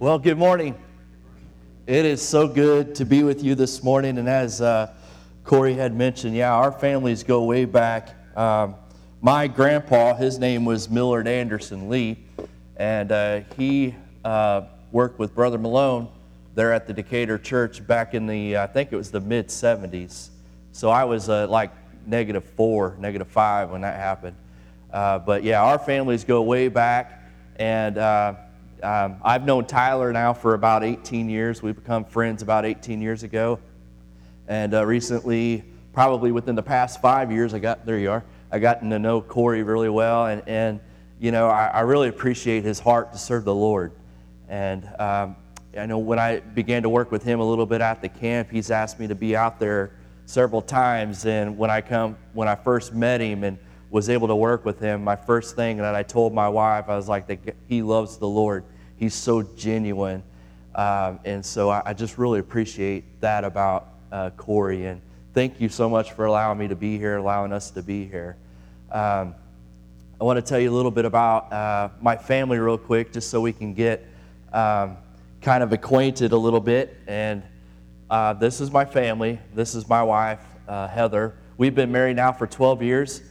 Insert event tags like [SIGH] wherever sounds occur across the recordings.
Well, good morning. It is so good to be with you this morning. And as uh, Corey had mentioned, yeah, our families go way back. Um, my grandpa, his name was Millard Anderson Lee, and uh, he uh, worked with Brother Malone there at the Decatur Church back in the, I think it was the mid 70s. So I was uh, like negative four, negative five when that happened. Uh, but yeah, our families go way back, and uh, um, I've known Tyler now for about 18 years. We've become friends about 18 years ago. And uh, recently, probably within the past five years, I got, there you are, I gotten to know Corey really well. And, and you know, I, I really appreciate his heart to serve the Lord. And um, I know when I began to work with him a little bit at the camp, he's asked me to be out there several times. And when I come, when I first met him and was able to work with him, my first thing that I told my wife, I was like, he loves the Lord. He's so genuine. Um, and so I, I, just really appreciate that about uh, Corey. And thank you so much for allowing me to be here, allowing us to be here. Um, I want to tell you a little bit about uh, my family, real quick, just so we can get um, kind of acquainted a little bit. And uh, this is my family. This is my wife, uh, Heather. We've been married now for 12 years.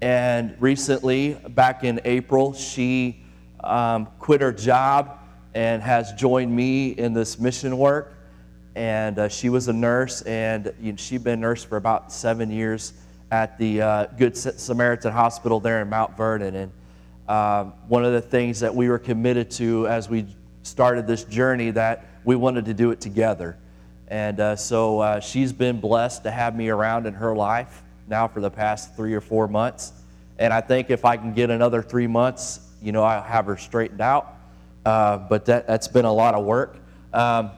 And recently, back in April, she um, quit her job and has joined me in this mission work. And uh, she was a nurse, and you know, she'd been a nurse for about seven years at the uh, Good Samaritan Hospital there in Mount Vernon. And um, one of the things that we were committed to as we started this journey that we wanted to do it together. And uh, so uh, she's been blessed to have me around in her life now for the past three or four months. And I think if I can get another three months, you know, I'll have her straightened out. Uh, but that, that's been a lot of work. Um,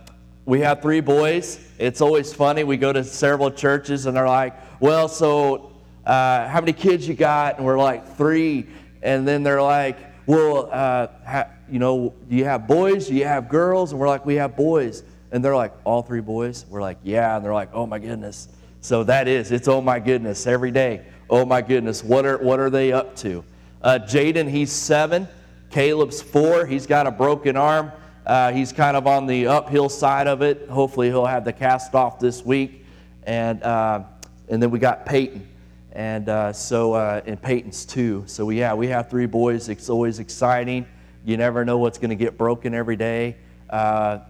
we have three boys. It's always funny. We go to several churches and they're like, well, so uh, how many kids you got? And we're like, three. And then they're like, well, uh, ha- you know, do you have boys? Do you have girls? And we're like, we have boys. And they're like, all three boys? We're like, yeah. And they're like, oh my goodness. So that is, it's oh my goodness every day. Oh my goodness, what are, what are they up to? Uh, Jaden, he's seven. Caleb's four. He's got a broken arm. Uh, he's kind of on the uphill side of it. Hopefully, he'll have the cast off this week. And, uh, and then we got Peyton. And uh, so, uh, and Peyton's two. So, we, yeah, we have three boys. It's always exciting. You never know what's going to get broken every day. Uh,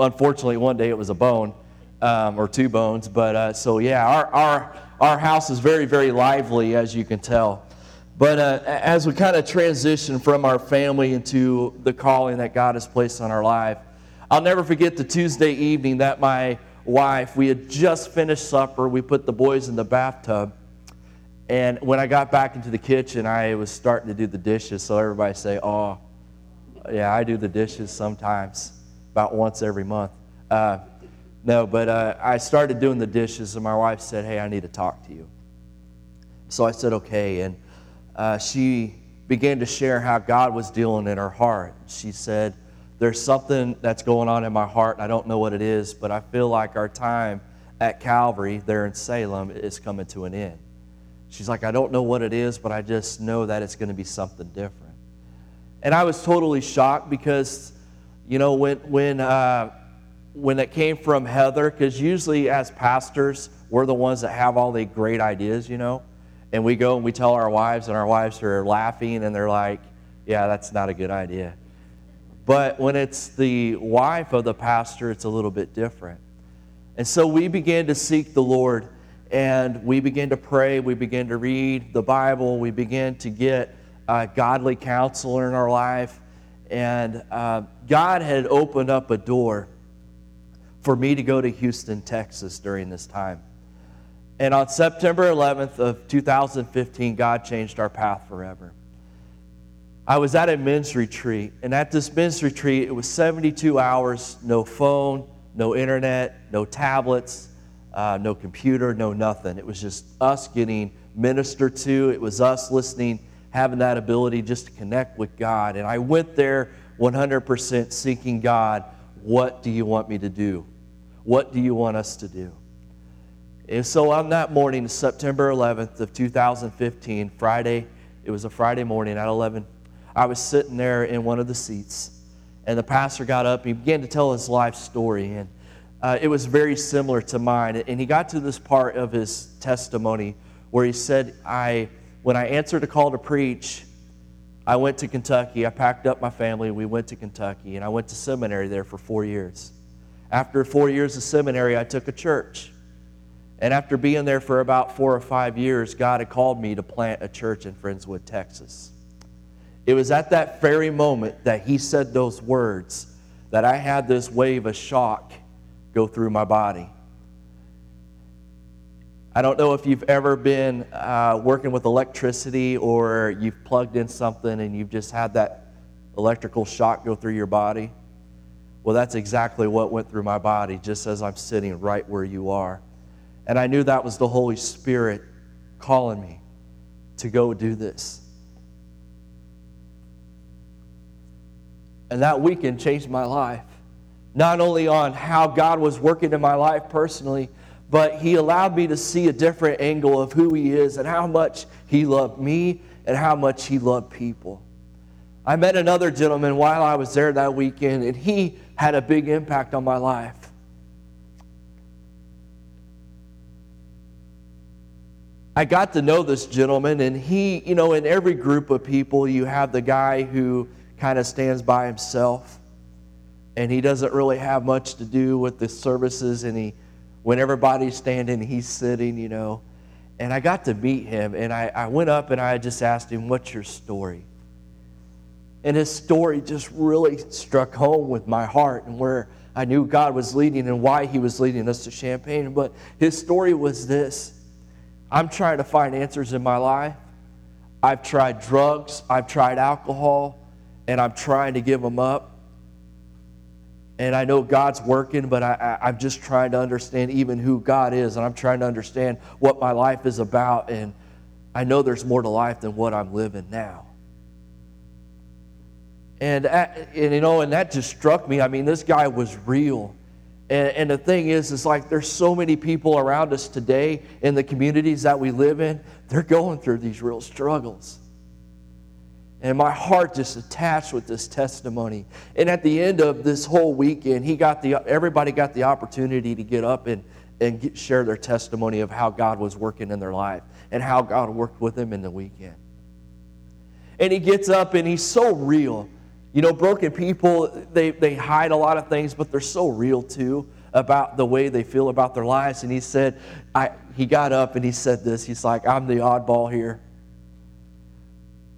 unfortunately, one day it was a bone um, or two bones. But uh, so, yeah, our, our, our house is very, very lively, as you can tell. But uh, as we kind of transition from our family into the calling that God has placed on our life, I'll never forget the Tuesday evening that my wife, we had just finished supper. We put the boys in the bathtub. And when I got back into the kitchen, I was starting to do the dishes. So everybody say, oh, yeah, I do the dishes sometimes, about once every month. Uh, no, but uh, I started doing the dishes, and my wife said, Hey, I need to talk to you. So I said, Okay. And uh, she began to share how God was dealing in her heart. She said, There's something that's going on in my heart, I don't know what it is, but I feel like our time at Calvary there in Salem is coming to an end. She's like, I don't know what it is, but I just know that it's going to be something different. And I was totally shocked because, you know, when, when, uh, when it came from Heather, because usually as pastors, we're the ones that have all the great ideas, you know, and we go and we tell our wives, and our wives are laughing and they're like, yeah, that's not a good idea. But when it's the wife of the pastor, it's a little bit different. And so we began to seek the Lord and we began to pray. We began to read the Bible. We began to get a godly counselor in our life. And uh, God had opened up a door for me to go to Houston, Texas during this time. And on September 11th of 2015, God changed our path forever. I was at a men's retreat, and at this men's retreat, it was 72 hours, no phone, no internet, no tablets, uh, no computer, no nothing. It was just us getting ministered to. It was us listening, having that ability just to connect with God. And I went there 100% seeking God. What do you want me to do? What do you want us to do? And so on that morning, September 11th of 2015, Friday, it was a Friday morning at 11, I was sitting there in one of the seats And the pastor got up, he began to tell his life story. And uh, it was very similar to mine. And he got to this part of his testimony where he said, I, when I answered a call to preach, I went to Kentucky. I packed up my family. We went to Kentucky, and I went to seminary there for four years. After four years of seminary, I took a church. And after being there for about four or five years, God had called me to plant a church in Friendswood, Texas. It was at that very moment that He said those words that I had this wave of shock go through my body. I don't know if you've ever been uh, working with electricity or you've plugged in something and you've just had that electrical shock go through your body. Well, that's exactly what went through my body just as I'm sitting right where you are. And I knew that was the Holy Spirit calling me to go do this. And that weekend changed my life. Not only on how God was working in my life personally, but He allowed me to see a different angle of who He is and how much He loved me and how much He loved people. I met another gentleman while I was there that weekend, and he had a big impact on my life. I got to know this gentleman, and he, you know, in every group of people, you have the guy who kind of stands by himself, and he doesn't really have much to do with the services, and he, when everybody's standing, he's sitting, you know. And I got to meet him, and I, I went up and I just asked him, What's your story? And his story just really struck home with my heart and where I knew God was leading and why he was leading us to Champaign But his story was this I'm trying to find answers in my life. I've tried drugs, I've tried alcohol, and I'm trying to give them up. And I know God's working, but I, am just trying to understand even who God is, and I'm trying to understand what my life is about. And I know there's more to life than what I'm living now. And, and you know, and that just struck me. I mean, this guy was real. And, and the thing is, is like there's so many people around us today in the communities that we live in, they're going through these real struggles. And my heart just attached with this testimony. And at the end of this whole weekend, he got the everybody got the opportunity to get up and, and get, share their testimony of how God was working in their life and how God worked with them in the weekend. And he gets up and he's so real. You know, broken people, they, they hide a lot of things, but they're so real too about the way they feel about their lives. And he said, I, he got up and he said this. He's like, I'm the oddball here.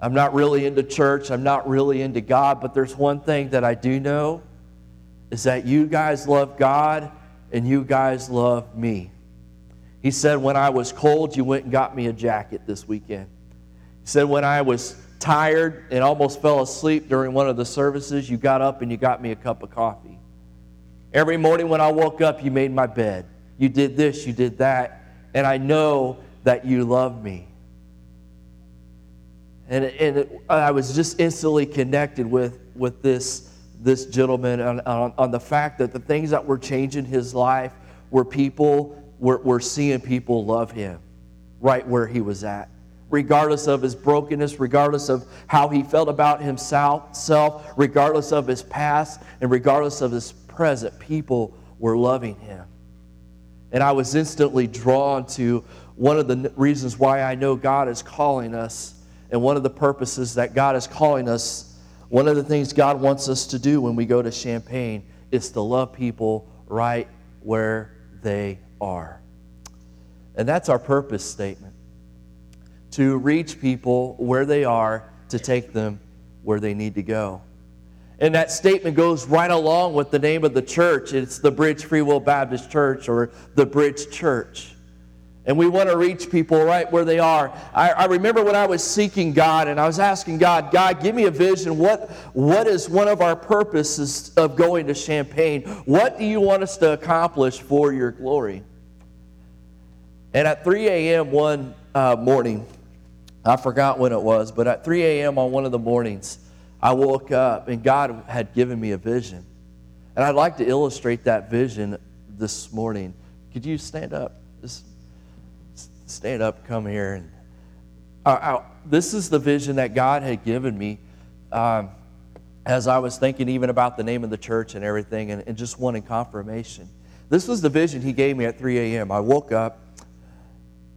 I'm not really into church. I'm not really into God, but there's one thing that I do know is that you guys love God and you guys love me. He said, When I was cold, you went and got me a jacket this weekend. He said, When I was tired and almost fell asleep during one of the services, you got up and you got me a cup of coffee. Every morning when I woke up, you made my bed. You did this, you did that, and I know that you love me. And, and it, I was just instantly connected with, with this, this gentleman on, on, on, the fact that the things that were changing his life were people, were, were seeing people love him right where he was at regardless of his brokenness, regardless of how he felt about himself, regardless of his past, and regardless of his present, people were loving him. And I was instantly drawn to one of the reasons why I know God is calling us, and one of the purposes that God is calling us, one of the things God wants us to do when we go to Champaign is to love people right where they are. And that's our purpose statement to reach people where they are to take them where they need to go. And that statement goes right along with the name of the church. It's the Bridge Free Will Baptist Church or the Bridge Church. And we want to reach people right where they are. I, I, remember when I was seeking God and I was asking God, God, give me a vision. What, what is one of our purposes of going to Champaign? What do you want us to accomplish for your glory? And at 3 a.m. one uh, morning, I forgot when it was, but at 3 a.m. on one of the mornings, I woke up and God had given me a vision. And I'd like to illustrate that vision this morning. Could you stand up? Just stand up, come here. And uh, uh, this is the vision that God had given me. Um, as I was thinking even about the name of the church and everything and, and just wanting confirmation. This was the vision he gave me at 3 a.m. I woke up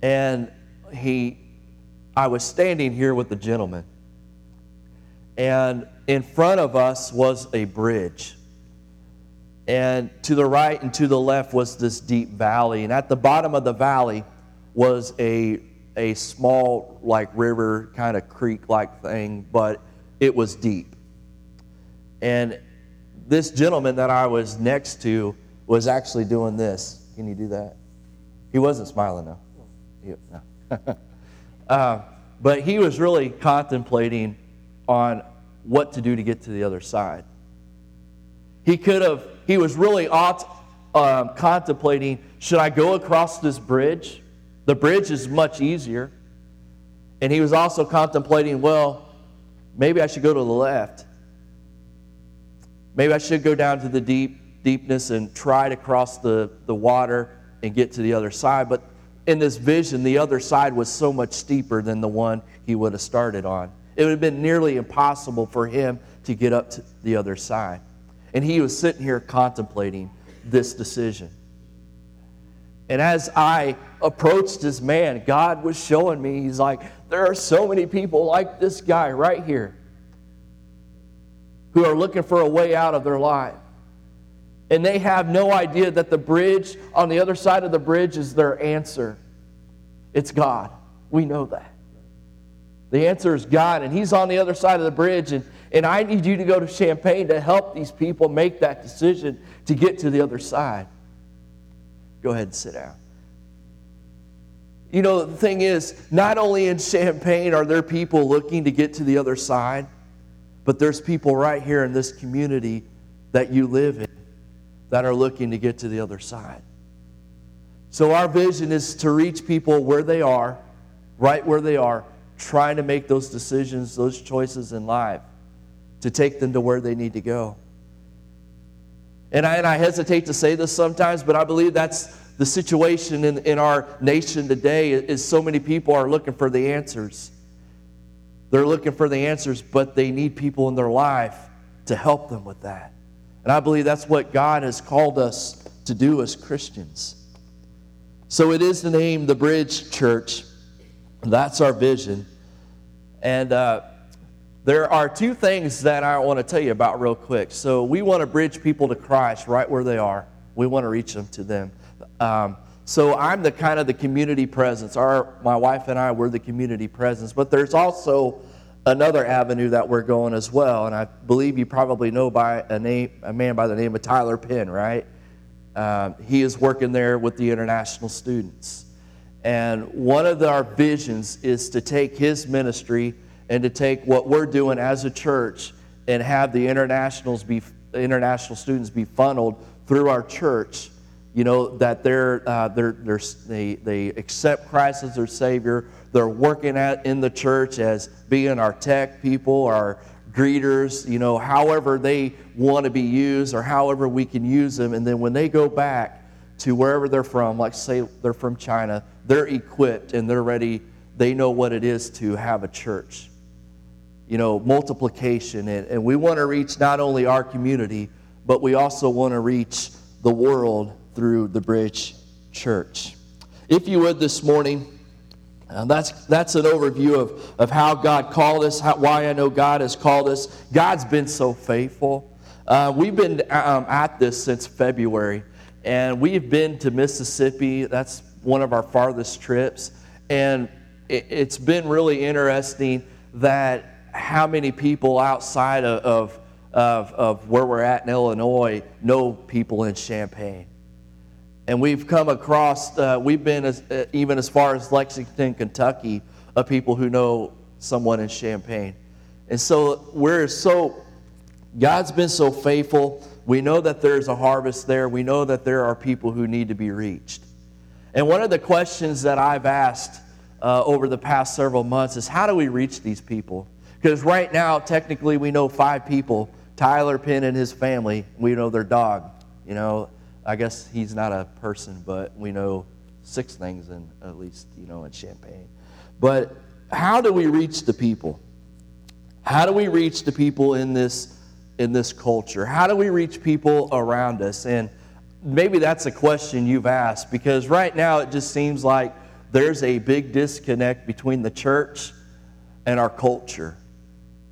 and he, I was standing here with the gentleman. And in front of us was a bridge. And to the right and to the left was this deep valley. And at the bottom of the valley was a, a small, like river, kind of creek like thing, but it was deep. And this gentleman that I was next to was actually doing this. Can you do that? He wasn't smiling though. No. [LAUGHS] uh, but he was really contemplating on what to do to get to the other side. He could have, he was really um, contemplating should I go across this bridge? The bridge is much easier. And he was also contemplating, well, maybe I should go to the left. Maybe I should go down to the deep deepness and try to cross the, the water and get to the other side. But in this vision, the other side was so much steeper than the one he would have started on. It would have been nearly impossible for him to get up to the other side. And he was sitting here contemplating this decision. And as I approached this man, God was showing me, He's like, there are so many people like this guy right here who are looking for a way out of their life. And they have no idea that the bridge, on the other side of the bridge, is their answer. It's God. We know that. The answer is God, and He's on the other side of the bridge. And, and I need you to go to Champaign to help these people make that decision to get to the other side. Go ahead and sit down. You know, the thing is, not only in Champaign are there people looking to get to the other side, but there's people right here in this community that you live in that are looking to get to the other side. So, our vision is to reach people where they are, right where they are, trying to make those decisions, those choices in life, to take them to where they need to go. And I, and I hesitate to say this sometimes, but I believe that's the situation in, in our nation today is so many people are looking for the answers. They're looking for the answers, but they need people in their life to help them with that. And I believe that's what God has called us to do as Christians. So it is the name, the Bridge Church. That's our vision. And uh, there are two things that I want to tell you about real quick. So we want to bridge people to Christ right where they are. We want to reach them to them. Um, so I'm the kind of the community presence. Our, my wife and I, we're the community presence. But there's also another avenue that we're going as well. And I believe you probably know by a name, a man by the name of Tyler Penn, right? Um, he is working there with the international students. And one of our visions is to take his ministry and to take what we're doing as a church and have the internationals be international students be funneled through our church you know, that they're, uh, they're, they're, they, they accept Christ as their Savior. They're working at, in the church as being our tech people, our greeters, you know, however they want to be used or however we can use them. And then when they go back to wherever they're from, like say they're from China, they're equipped and they're ready. They know what it is to have a church, you know, multiplication. And, and we want to reach not only our community, but we also want to reach the world through the Bridge Church. If you would this morning, that's, that's an overview of, of how God called us, how, why I know God has called us. God's been so faithful. Uh, we've been um, at this since February, and we've been to Mississippi. That's one of our farthest trips. And it, it's been really interesting that how many people outside of, of, of, of where we're at in Illinois know people in Champaign. And we've come across, uh, we've been as, uh, even as far as Lexington, Kentucky, of people who know someone in Champaign. And so we're so, God's been so faithful. We know that there's a harvest there. We know that there are people who need to be reached. And one of the questions that I've asked uh, over the past several months is how do we reach these people? Because right now, technically, we know five people Tyler Penn and his family, we know their dog. You know, I guess he's not a person, but we know six things and at least, you know, in Champaign. But how do we reach the people? How do we reach the people in this in this culture? How do we reach people around us? And maybe that's a question you've asked because right now it just seems like there's a big disconnect between the church and our culture.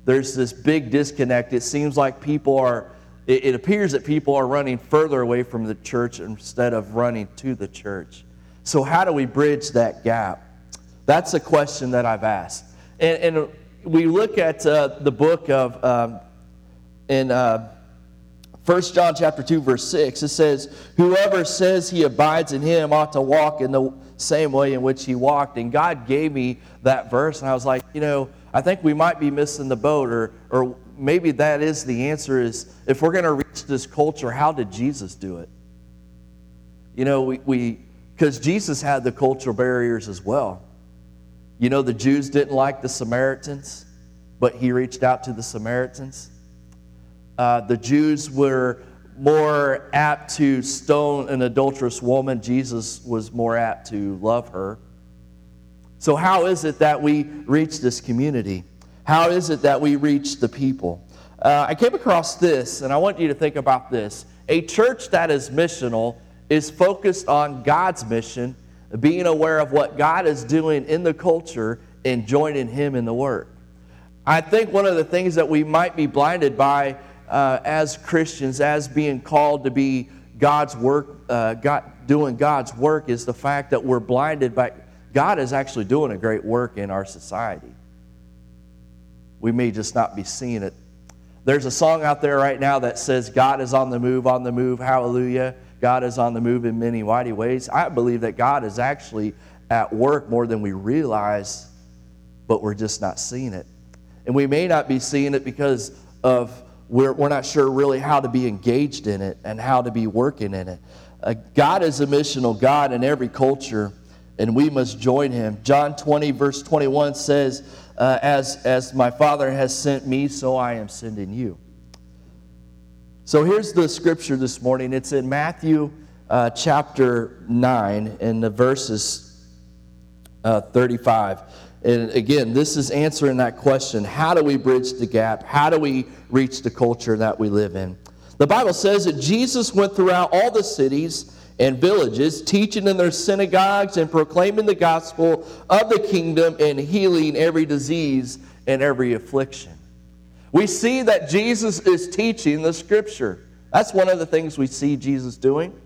There's this big disconnect. It seems like people are, it, it appears that people are running further away from the church instead of running to the church. So, how do we bridge that gap? That's a question that I've asked. And, and we look at uh, the book of, um, in uh, 1 John chapter 2, verse 6, it says, Whoever says he abides in him ought to walk in the same way in which he walked. And God gave me that verse, and I was like, you know, I think we might be missing the boat, or, or maybe that is the answer is if we're going to reach this culture, how did Jesus do it? You know, we, because Jesus had the cultural barriers as well. You know, the Jews didn't like the Samaritans, but he reached out to the Samaritans. Uh, the Jews were more apt to stone an adulterous woman. Jesus was more apt to love her. So, how is it that we reach this community? How is it that we reach the people? Uh, I came across this, and I want you to think about this. A church that is missional is focused on God's mission being aware of what God is doing in the culture and joining Him in the work. I think one of the things that we might be blinded by uh, as Christians, as being called to be God's work, uh, God, doing God's work, is the fact that we're blinded by God is actually doing a great work in our society. We may just not be seeing it. There's a song out there right now that says, God is on the move, on the move, hallelujah. God is on the move in many mighty ways. I believe that God is actually at work more than we realize, but we're just not seeing it. And we may not be seeing it because of we're, we're not sure really how to be engaged in it and how to be working in it. Uh, God is a missional God in every culture, and we must join him. John 20, verse 21 says, uh, as, as my Father has sent me, so I am sending you. So here's the scripture this morning. It's in Matthew uh, chapter 9, and the verses uh, 35. And again, this is answering that question how do we bridge the gap? How do we reach the culture that we live in? The Bible says that Jesus went throughout all the cities and villages, teaching in their synagogues and proclaiming the gospel of the kingdom and healing every disease and every affliction. We see that Jesus is teaching the scripture. That's one of the things we see Jesus doing.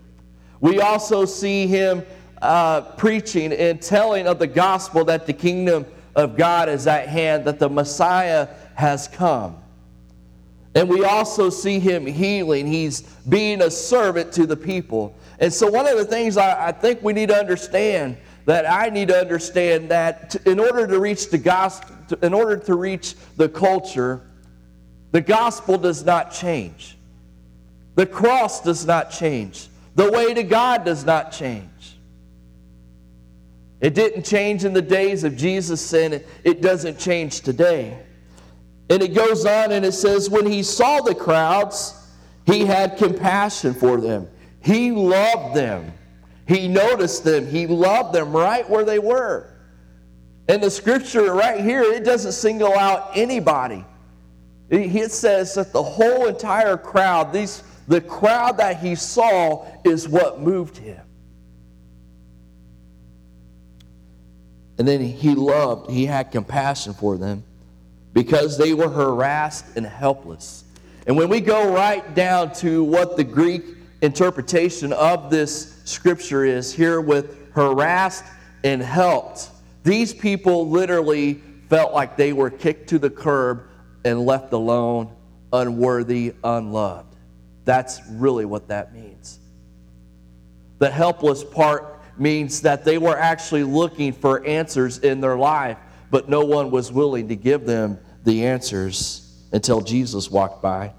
We also see him uh, preaching and telling of the gospel that the kingdom of God is at hand, that the Messiah has come. And we also see him healing. He's being a servant to the people. And so, one of the things I, I think we need to understand that I need to understand that in order to reach the gospel, in order to reach the culture, the gospel does not change. The cross does not change. The way to God does not change. It didn't change in the days of Jesus, and it doesn't change today. And it goes on and it says, When he saw the crowds, he had compassion for them. He loved them. He noticed them. He loved them right where they were. And the scripture right here, it doesn't single out anybody. It says that the whole entire crowd, these, the crowd that he saw, is what moved him. And then he loved, he had compassion for them because they were harassed and helpless. And when we go right down to what the Greek interpretation of this scripture is here with harassed and helped, these people literally felt like they were kicked to the curb and left alone, unworthy, unloved. That's really what that means. The helpless part means that they were actually looking for answers in their life, but no one was willing to give them the answers until Jesus walked by.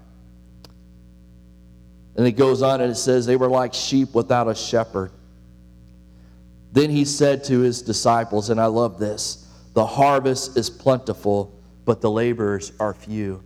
And it goes on and it says, they were like sheep without a shepherd. Then he said to his disciples, and I love this the harvest is plentiful, but the laborers are few.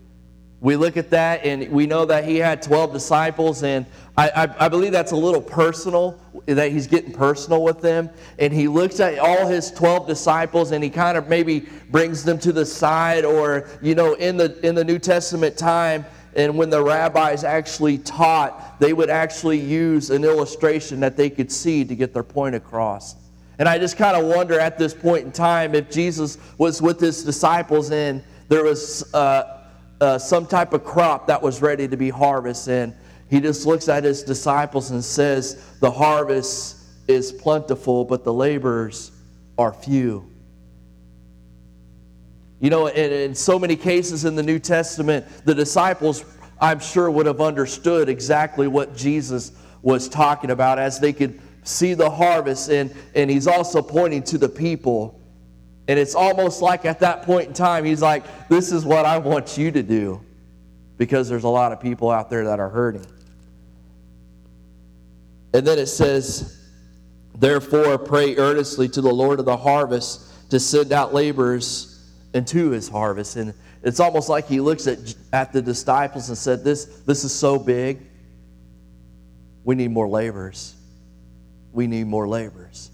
We look at that and we know that he had 12 disciples, and I, I, I, believe that's a little personal, that he's getting personal with them. And he looks at all his 12 disciples and he kind of maybe brings them to the side, or, you know, in the, in the New Testament time, and when the rabbis actually taught, they would actually use an illustration that they could see to get their point across. And I just kind of wonder at this point in time if Jesus was with his disciples and there was uh, uh, some type of crop that was ready to be harvested. And he just looks at his disciples and says, The harvest is plentiful, but the laborers are few. You know, in, in so many cases in the New Testament, the disciples, I'm sure, would have understood exactly what Jesus was talking about as they could see the harvest, and, and he's also pointing to the people. And it's almost like at that point in time, he's like, This is what I want you to do because there's a lot of people out there that are hurting. And then it says, Therefore, pray earnestly to the Lord of the harvest to send out laborers into his harvest. And it's almost like he looks at, at the disciples and said, this, this is so big. We need more laborers we need more laborers.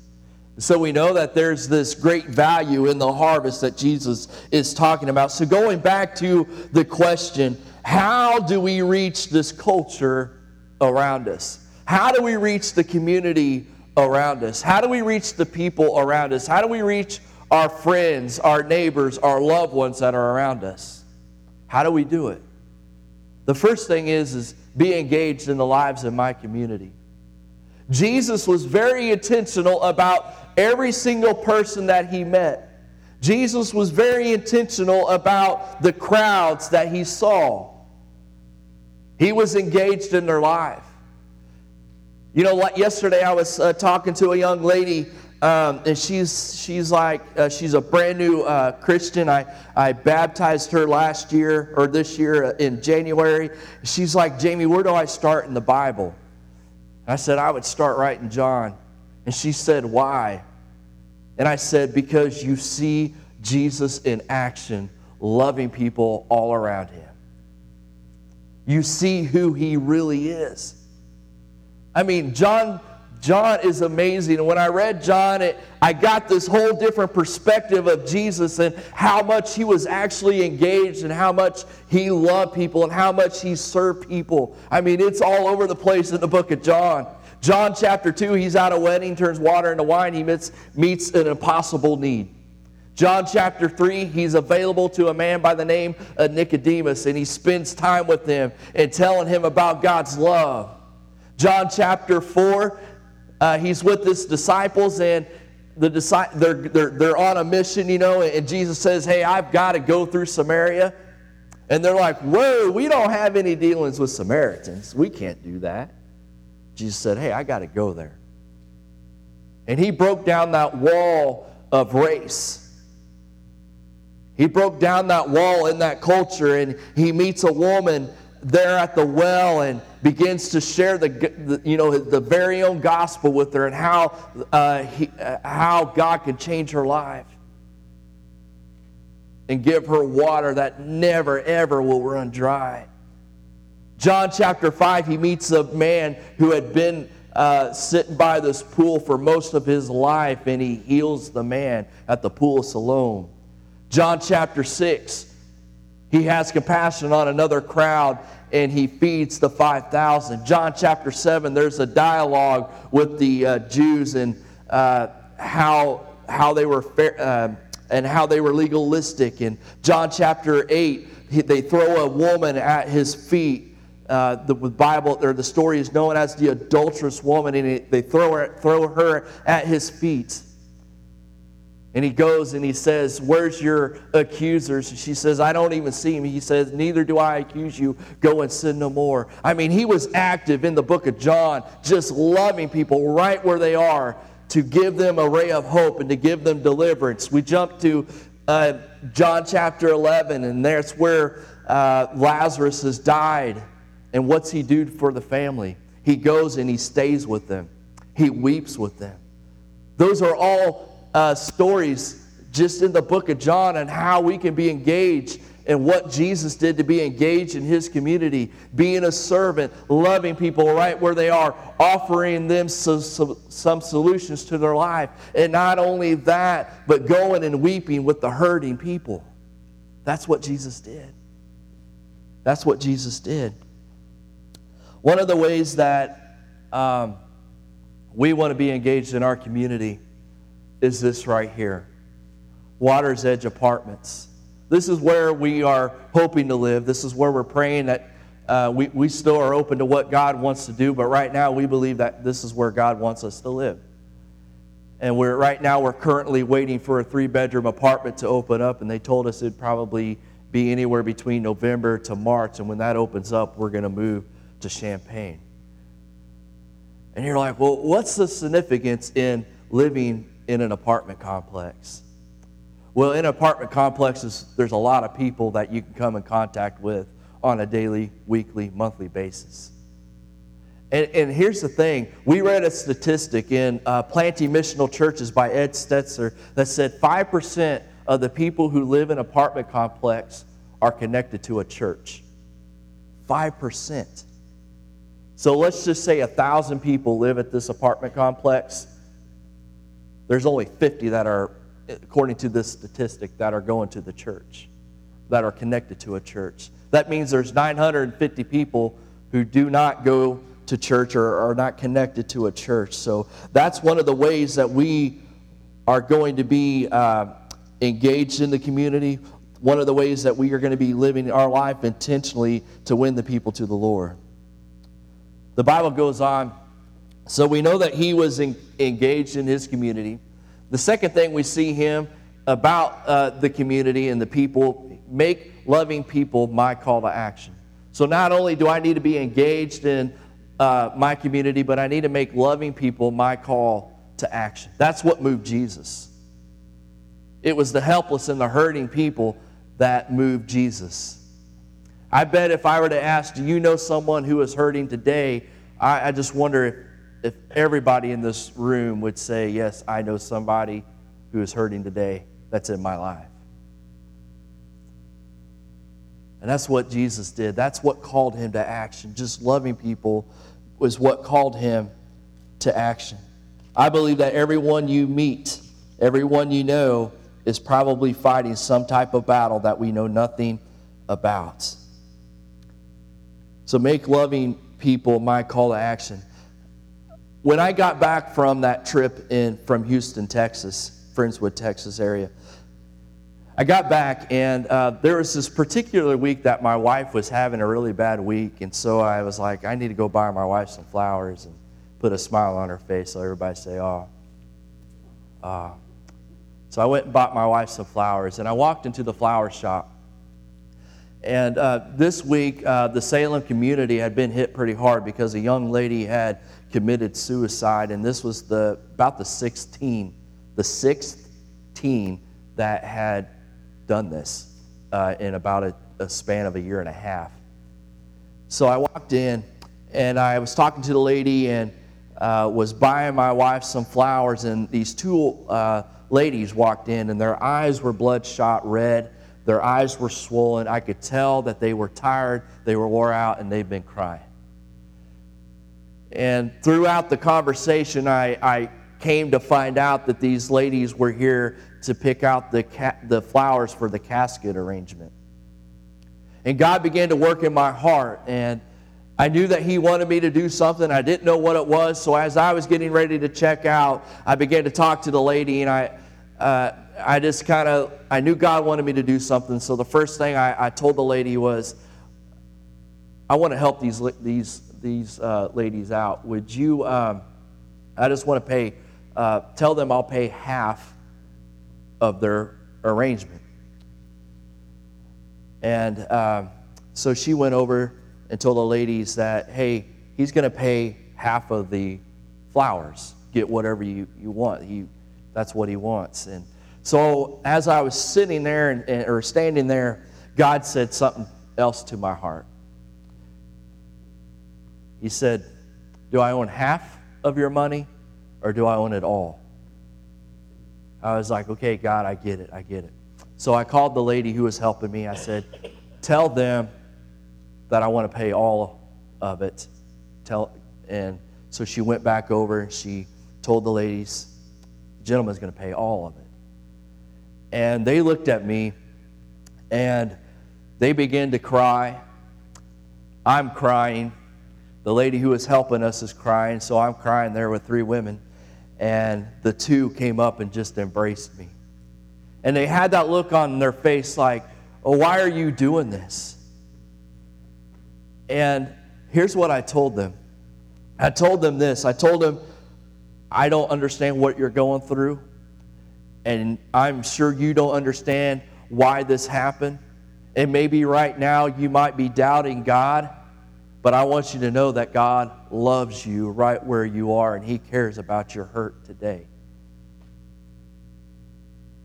So we know that there's this great value in the harvest that Jesus is talking about. So going back to the question, how do we reach this culture around us? How do we reach the community around us? How do we reach the people around us? How do we reach our friends, our neighbors, our loved ones that are around us? How do we do it? The first thing is is be engaged in the lives of my community. Jesus was very intentional about every single person that he met. Jesus was very intentional about the crowds that he saw. He was engaged in their life. You know, like yesterday, I was uh, talking to a young lady, um, and she's she's like uh, she's a brand new uh, Christian. I I baptized her last year or this year uh, in January. She's like, Jamie, where do I start in the Bible? And I said, I would start right in John. And she said, Why? And I said, Because you see Jesus in action, loving people all around him. You see who he really is. I mean, John John is amazing. And when I read John, it, I got this whole different perspective of Jesus and how much he was actually engaged and how much he loved people and how much he served people. I mean, it's all over the place in the book of John. John chapter 2, he's at a wedding, turns water into wine, he meets, meets an impossible need. John chapter 3, he's available to a man by the name of Nicodemus, and he spends time with him and telling him about God's love. John chapter 4, uh, he's with his disciples, and the they're, they're, they're on a mission, you know, and Jesus says, Hey, I've got to go through Samaria. And they're like, Whoa, we don't have any dealings with Samaritans. We can't do that. Jesus said, Hey, I got to go there. And he broke down that wall of race. He broke down that wall in that culture, and he meets a woman there at the well and begins to share the, the, you know the very own gospel with her and how uh, he, uh, how God can change her life and give her water that never ever will run dry. John chapter 5, he meets a man who had been uh, sitting by this pool for most of his life, and he heals the man at the pool of Siloam. John chapter 6, he has compassion on another crowd and he feeds the 5,000. John chapter 7, there's a dialogue with the uh, Jews and uh, how, how they were fair, uh, and how they were legalistic. In John chapter 8, they throw a woman at his feet. Uh, the Bible or the story is known as the adulterous woman, and they throw her, throw her at his feet. And he goes and he says, Where's your accusers? And she says, I don't even see him. He says, Neither do I accuse you. Go and sin no more. I mean, he was active in the book of John, just loving people right where they are to give them a ray of hope and to give them deliverance. We jump to uh, John chapter 11, and that's where uh, Lazarus has died. And what's he do for the family? He goes and he stays with them, he weeps with them. Those are all uh, stories just in the book of John and how we can be engaged in what Jesus did to be engaged in his community, being a servant, loving people right where they are, offering them some, some, some, solutions to their life. And not only that, but going and weeping with the hurting people. That's what Jesus did. That's what Jesus did. One of the ways that um, we want to be engaged in our community is this right here Water's Edge Apartments. This is where we are hoping to live. This is where we're praying that uh, we, we still are open to what God wants to do, but right now we believe that this is where God wants us to live. And we're right now we're currently waiting for a three bedroom apartment to open up, and they told us it'd probably be anywhere between November to March. And when that opens up, we're going to move to Champaign. And you're like, well, what's the significance in living in an apartment complex? Well, in apartment complexes, there's a lot of people that you can come in contact with on a daily, weekly, monthly basis. And, and here's the thing we read a statistic in uh, Planting Missional Churches by Ed Stetzer that said 5% of the people who live in apartment complex are connected to a church. 5%. So let's just say a thousand people live at this apartment complex. There's only 50 that are, according to this statistic, that are going to the church, that are connected to a church. That means there's 950 people who do not go to church or are not connected to a church. So that's one of the ways that we are going to be uh, engaged in the community. One of the ways that we are going to be living our life intentionally to win the people to the Lord. The Bible goes on. So we know that he was in, engaged in his community. The second thing we see him about uh, the community and the people make loving people my call to action. So not only do I need to be engaged in uh, my community, but I need to make loving people my call to action. That's what moved Jesus. It was the helpless and the hurting people that moved Jesus. I bet if I were to ask, do you know someone who is hurting today? I, I just wonder if, if everybody in this room would say, yes, I know somebody who is hurting today that's in my life. And that's what Jesus did. That's what called him to action. Just loving people was what called him to action. I believe that everyone you meet, everyone you know, is probably fighting some type of battle that we know nothing about. So make loving people my call to action. When I got back from that trip in from Houston, Texas, Friendswood, Texas area, I got back, and uh, there was this particular week that my wife was having a really bad week, and so I was like, I need to go buy my wife some flowers and put a smile on her face so everybody say, oh. Uh, so I went and bought my wife some flowers, and I walked into the flower shop. And uh, this week, uh, the Salem community had been hit pretty hard because a young lady had committed suicide, and this was the about the sixth teen, the sixth team that had done this uh, in about a, a span of a year and a half. So I walked in and I was talking to the lady and uh, was buying my wife some flowers, and these two uh, ladies walked in, and their eyes were bloodshot red. Their eyes were swollen. I could tell that they were tired, they were wore out, and they'd been crying. And throughout the conversation, I, I came to find out that these ladies were here to pick out the, ca- the flowers for the casket arrangement. And God began to work in my heart, and I knew that He wanted me to do something. I didn't know what it was, so as I was getting ready to check out, I began to talk to the lady, and I, uh, I just kind of, I knew God wanted me to do something. So the first thing I, I told the lady was, I want to help these, these, these uh, ladies out. Would you, um, I just want to pay, uh, tell them I'll pay half of their arrangement. And uh, so she went over and told the ladies that, hey, he's going to pay half of the flowers. Get whatever you, you want. He, that's what he wants. And so as I was sitting there and, or standing there, God said something else to my heart. He said, Do I own half of your money or do I own it all? I was like, okay, God, I get it. I get it. So I called the lady who was helping me. I said, tell them that I want to pay all of it. Tell, and so she went back over. She told the ladies, the gentleman's going to pay all of it. And they looked at me and they began to cry I'm crying. The lady who was helping us is crying, so I'm crying there with three women. And the two came up and just embraced me. And they had that look on their face like, oh, why are you doing this? And here's what I told them I told them this I told them, I don't understand what you're going through, and I'm sure you don't understand why this happened. And maybe right now you might be doubting God, but I want you to know that God loves you right where you are and He cares about your hurt today.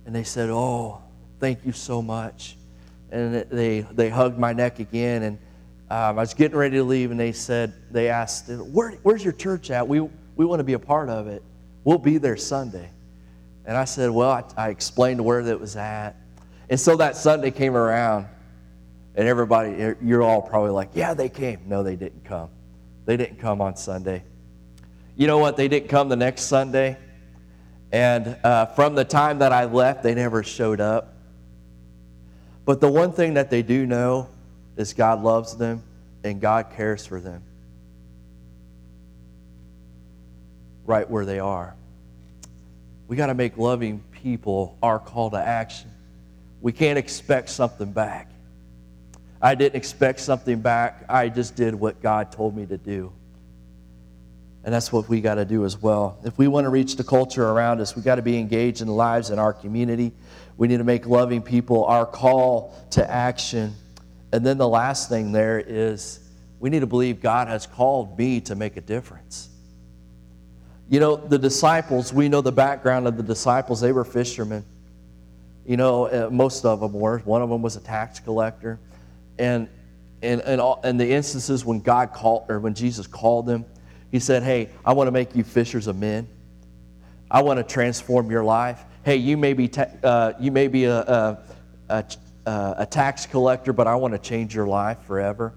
And they said, Oh, thank you so much. And they, they hugged my neck again. And um, I was getting ready to leave, and they said, They asked, Where, Where's your church at? We, we want to be a part of it. We'll be there Sunday. And I said, Well, I, I explained where that was at. And so that Sunday came around, and everybody, you're all probably like, Yeah, they came. No, they didn't come. They didn't come on Sunday. You know what? They didn't come the next Sunday. And uh, from the time that I left, they never showed up. But the one thing that they do know is God loves them and God cares for them right where they are. We got to make loving people our call to action. We can't expect something back. I didn't expect something back. I just did what God told me to do. And that's what we got to do as well. If we want to reach the culture around us, we got to be engaged in the lives in our community. We need to make loving people our call to action. And then the last thing there is we need to believe God has called me to make a difference. You know, the disciples, we know the background of the disciples. They were fishermen. You know, uh, most of them were. One of them was a tax collector. And in, in, all, in the instances when God called, or when Jesus called them, he said, Hey, I want to make you fishers of men. I want to transform your life. Hey, you may be, ta- uh, you may be a, a, a, a tax collector, but I want to change your life forever.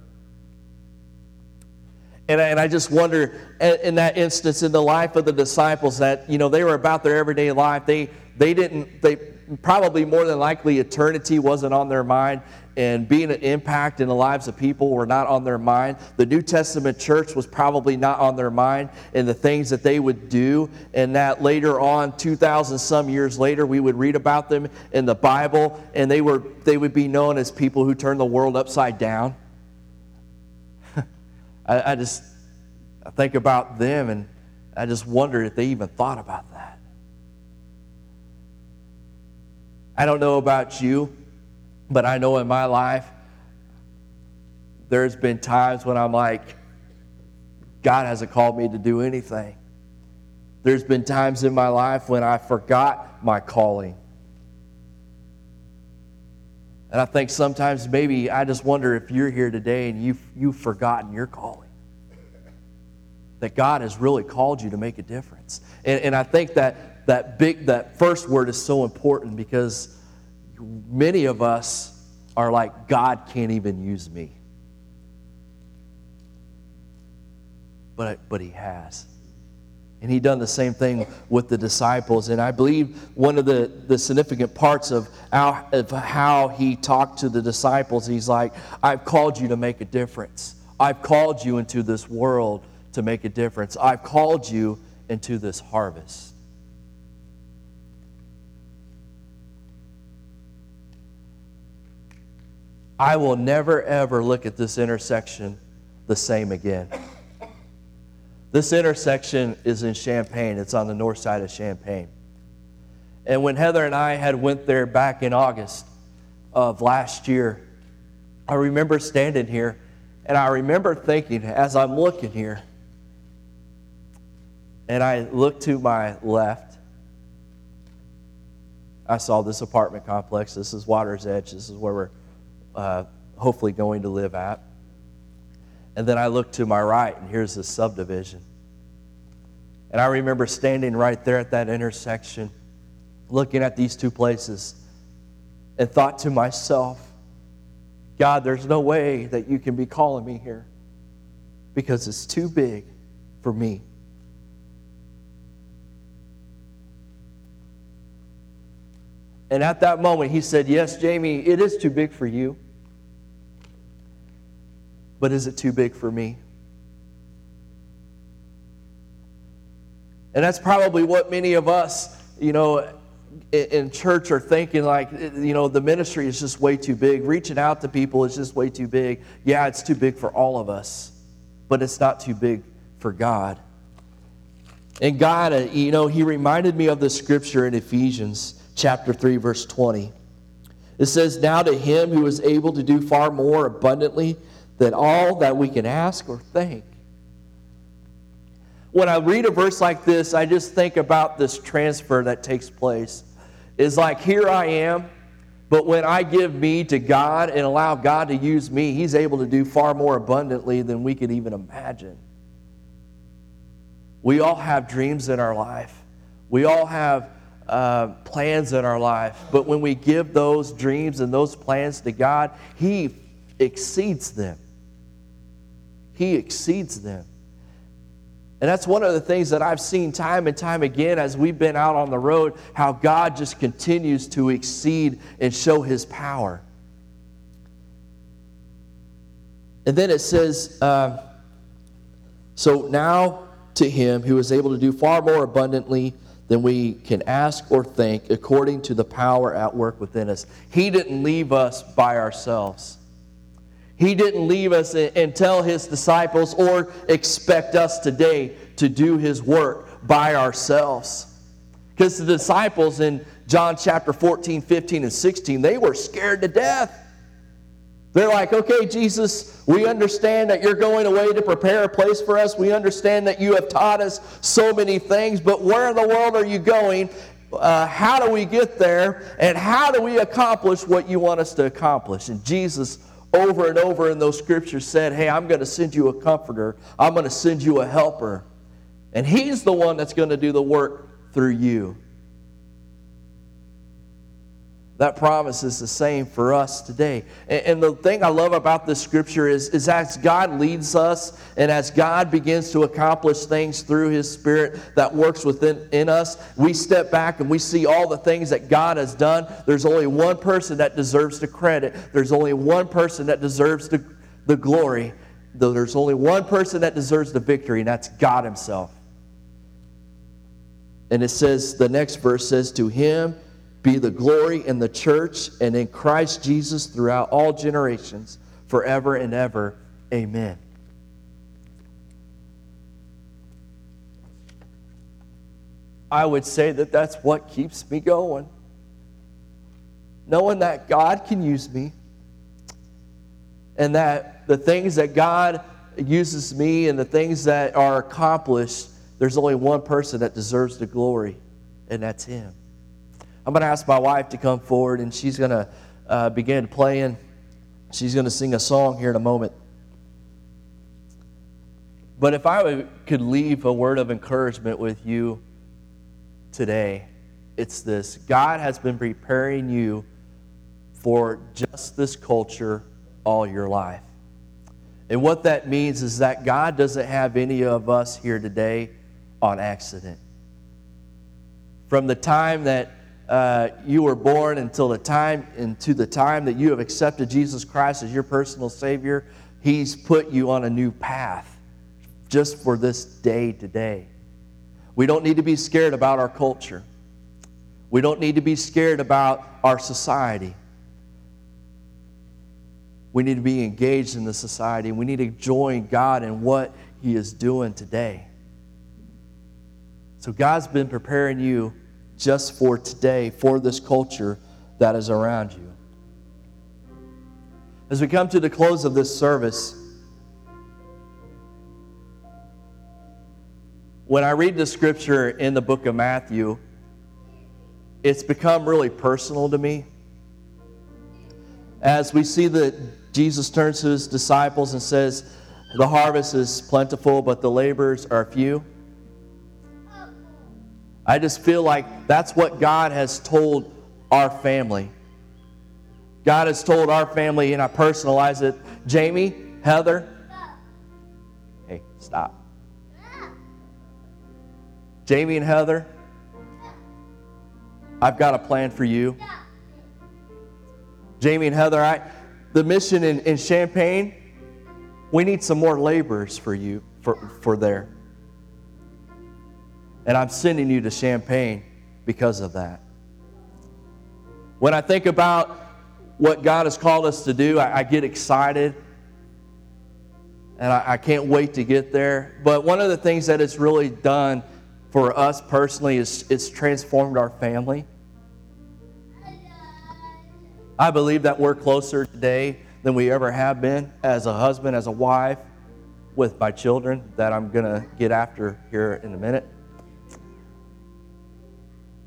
And I, and I just wonder, in that instance, in the life of the disciples, that you know they were about their everyday life. They they didn't they probably more than likely eternity wasn't on their mind and being an impact in the lives of people were not on their mind. The New Testament church was probably not on their mind and the things that they would do. And that later on, 2,000 some years later, we would read about them in the Bible and they, were, they would be known as people who turned the world upside down. [LAUGHS] I, I just I think about them and I just wonder if they even thought about that. I don't know about you. But I know in my life, there's been times when I'm like, God hasn't called me to do anything. There's been times in my life when I forgot my calling. And I think sometimes maybe I just wonder if you're here today and you've, you've forgotten your calling. That God has really called you to make a difference. And, and I think that that big that first word is so important because many of us are like, God can't even use me. But, but he has. And he done the same thing with the disciples. And I believe one of the, the significant parts of of how he talked to the disciples, he's like, I've called you to make a difference. I've called you into this world to make a difference. I've called you into this harvest. I will never, ever look at this intersection the same again. This intersection is in Champaign. It's on the north side of Champaign. And when Heather and I had went there back in August of last year, I remember standing here and I remember thinking as I'm looking here, and I looked to my left, I saw this apartment complex. This is Water's Edge. This is where we're uh, hopefully going to live at. And then I look to my right, and here's the subdivision. And I remember standing right there at that intersection, looking at these two places, and thought to myself, God, there's no way that you can be calling me here because it's too big for me. And at that moment, he said, Yes, Jamie, it is too big for you. But is it too big for me? And that's probably what many of us, you know, in church are thinking like, you know, the ministry is just way too big. Reaching out to people is just way too big. Yeah, it's too big for all of us, but it's not too big for God. And God, uh, you know, He reminded me of the scripture in Ephesians chapter 3, verse 20. It says, Now to Him who is able to do far more abundantly than all that we can ask or think when I read a verse like this, I just think about this transfer that takes place. Is like, here I am, but when I give me to God and allow God to use me, He's able to do far more abundantly than we could even imagine. We all have dreams in our life, we all have uh, plans in our life, but when we give those dreams and those plans to God, He exceeds them. He exceeds them. And that's one of the things that I've seen time and time again as we've been out on the road, how God just continues to exceed and show his power. And then it says, uh, So now to him who is able to do far more abundantly than we can ask or think, according to the power at work within us. He didn't leave us by ourselves. He didn't leave us and tell his disciples or expect us today to do his work by ourselves. Because the disciples in John chapter 14, 15, and 16, they were scared to death. They're like, okay, Jesus, we understand that you're going away to prepare a place for us. We understand that you have taught us so many things, but where in the world are you going? Uh, how do we get there? And how do we accomplish what you want us to accomplish? And Jesus over and over in those scriptures said, Hey, I'm going to send you a comforter, I'm going to send you a helper. And he's the one that's going to do the work through you. That promise is the same for us today. And, the thing I love about this scripture is, is as God leads us and as God begins to accomplish things through His Spirit that works within in us, we step back and we see all the things that God has done. There's only one person that deserves the credit, there's only one person that deserves the, the glory. There's only one person that deserves the victory, and that's God Himself. And it says, the next verse says, To Him be the glory in the church and in Christ Jesus throughout all generations, forever and ever. Amen. I would say that that's what keeps me going. Knowing that God can use me and that the things that God uses me and the things that are accomplished, there's only one person that deserves the glory, and that's Him. I'm going to ask my wife to come forward, and she's going to uh, begin playing. She's going to sing a song here in a moment. But if I could leave a word of encouragement with you today, it's this God has been preparing you for just this culture all your life. And what that means is that God doesn't have any of us here today on accident. From the time that uh, you were born until the time into the time that you have accepted Jesus Christ as your personal Savior, He's put you on a new path just for this day today. We don't need to be scared about our culture. We don't need to be scared about our society. We need to be engaged in the society. We need to join God in what He is doing today. So, God's been preparing you just for today, for this culture that is around you. As we come to the close of this service, when I read the scripture in the book of Matthew, it's become really personal to me. As we see that Jesus turns to his disciples and says, The harvest is plentiful, but the laborers are few. I just feel like that's what God has told our family. God has told our family, and I personalize it Jamie, Heather. Hey, stop. Jamie and Heather, I've got a plan for you. Jamie and Heather, I, the mission in, in Champaign, We need some more laborers for you for, for there. And I'm sending you to Champaign because of that. When I think about what God has called us to do, I, I get excited and I, I, can't wait to get there. But one of the things that it's really done for us personally is it's transformed our family. I believe that we're closer today than we ever have been as a husband, as a wife, with my children that I'm going to get after here in a minute.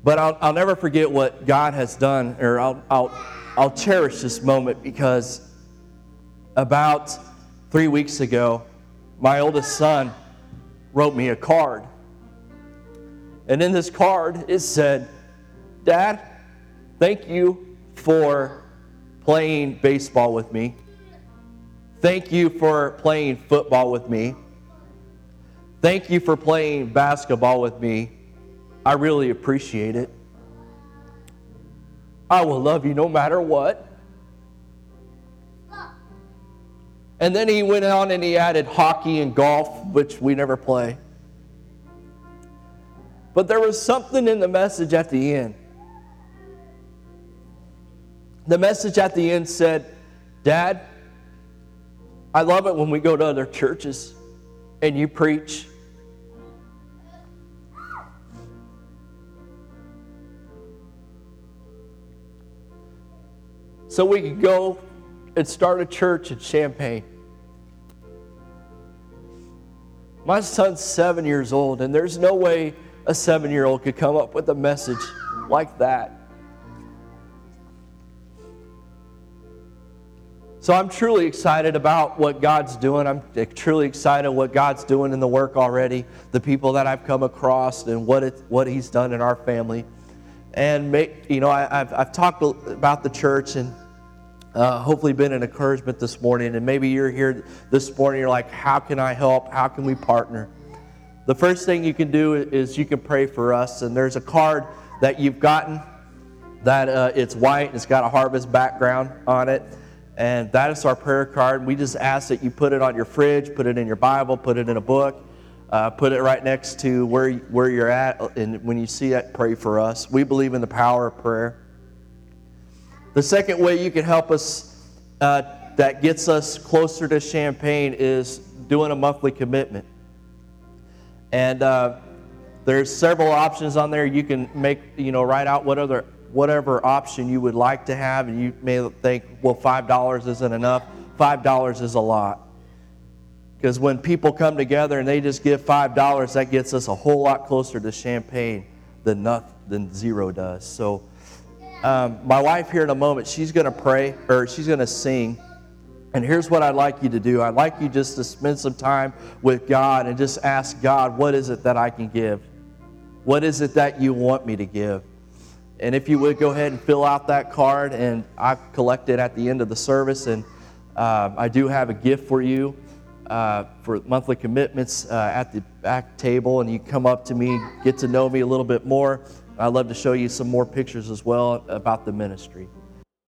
But I'll, I'll never forget what God has done, or I'll, I'll, I'll cherish this moment because about three weeks ago, my oldest son wrote me a card. And in this card, it said, Dad, thank you for playing baseball with me. Thank you for playing football with me. Thank you for playing basketball with me. I really appreciate it. I will love you no matter what. And then he went on and he added hockey and golf, which we never play. But there was something in the message at the end. The message at the end said, Dad, I love it when we go to other churches and you preach. So we could go and start a church in Champaign. My son's seven years old, and there's no way a seven year old could come up with a message like that. So I'm truly excited about what God's doing. I'm truly excited what God's doing in the work already, the people that I've come across, and what it, what He's done in our family. And make, you know, I, have I've talked about the church and uh, hopefully been an encouragement this morning. And maybe you're here this morning, you're like, how can I help? How can we partner? The first thing you can do is you can pray for us. And there's a card that you've gotten that uh, it's white, and it's got a harvest background on it. And that is our prayer card. We just ask that you put it on your fridge, put it in your Bible, put it in a book, uh, put it right next to where, where you're at. And when you see it, pray for us. We believe in the power of prayer. The second way you can help us uh, that gets us closer to Champaign is doing a monthly commitment. And uh, there's several options on there. You can make, you know, write out what other, whatever option you would like to have. And you may think, well, $5 isn't enough. $5 is a lot. Because when people come together and they just give $5, that gets us a whole lot closer to Champaign than, nothing, than zero does. So, um, my wife here in a moment, she's going to pray or she's going to sing. And here's what I'd like you to do I'd like you just to spend some time with God and just ask God, what is it that I can give? What is it that you want me to give? And if you would go ahead and fill out that card, and I collect it at the end of the service. And uh, I do have a gift for you uh, for monthly commitments uh, at the back table. And you come up to me, get to know me a little bit more. I'd love to show you some more pictures as well about the ministry.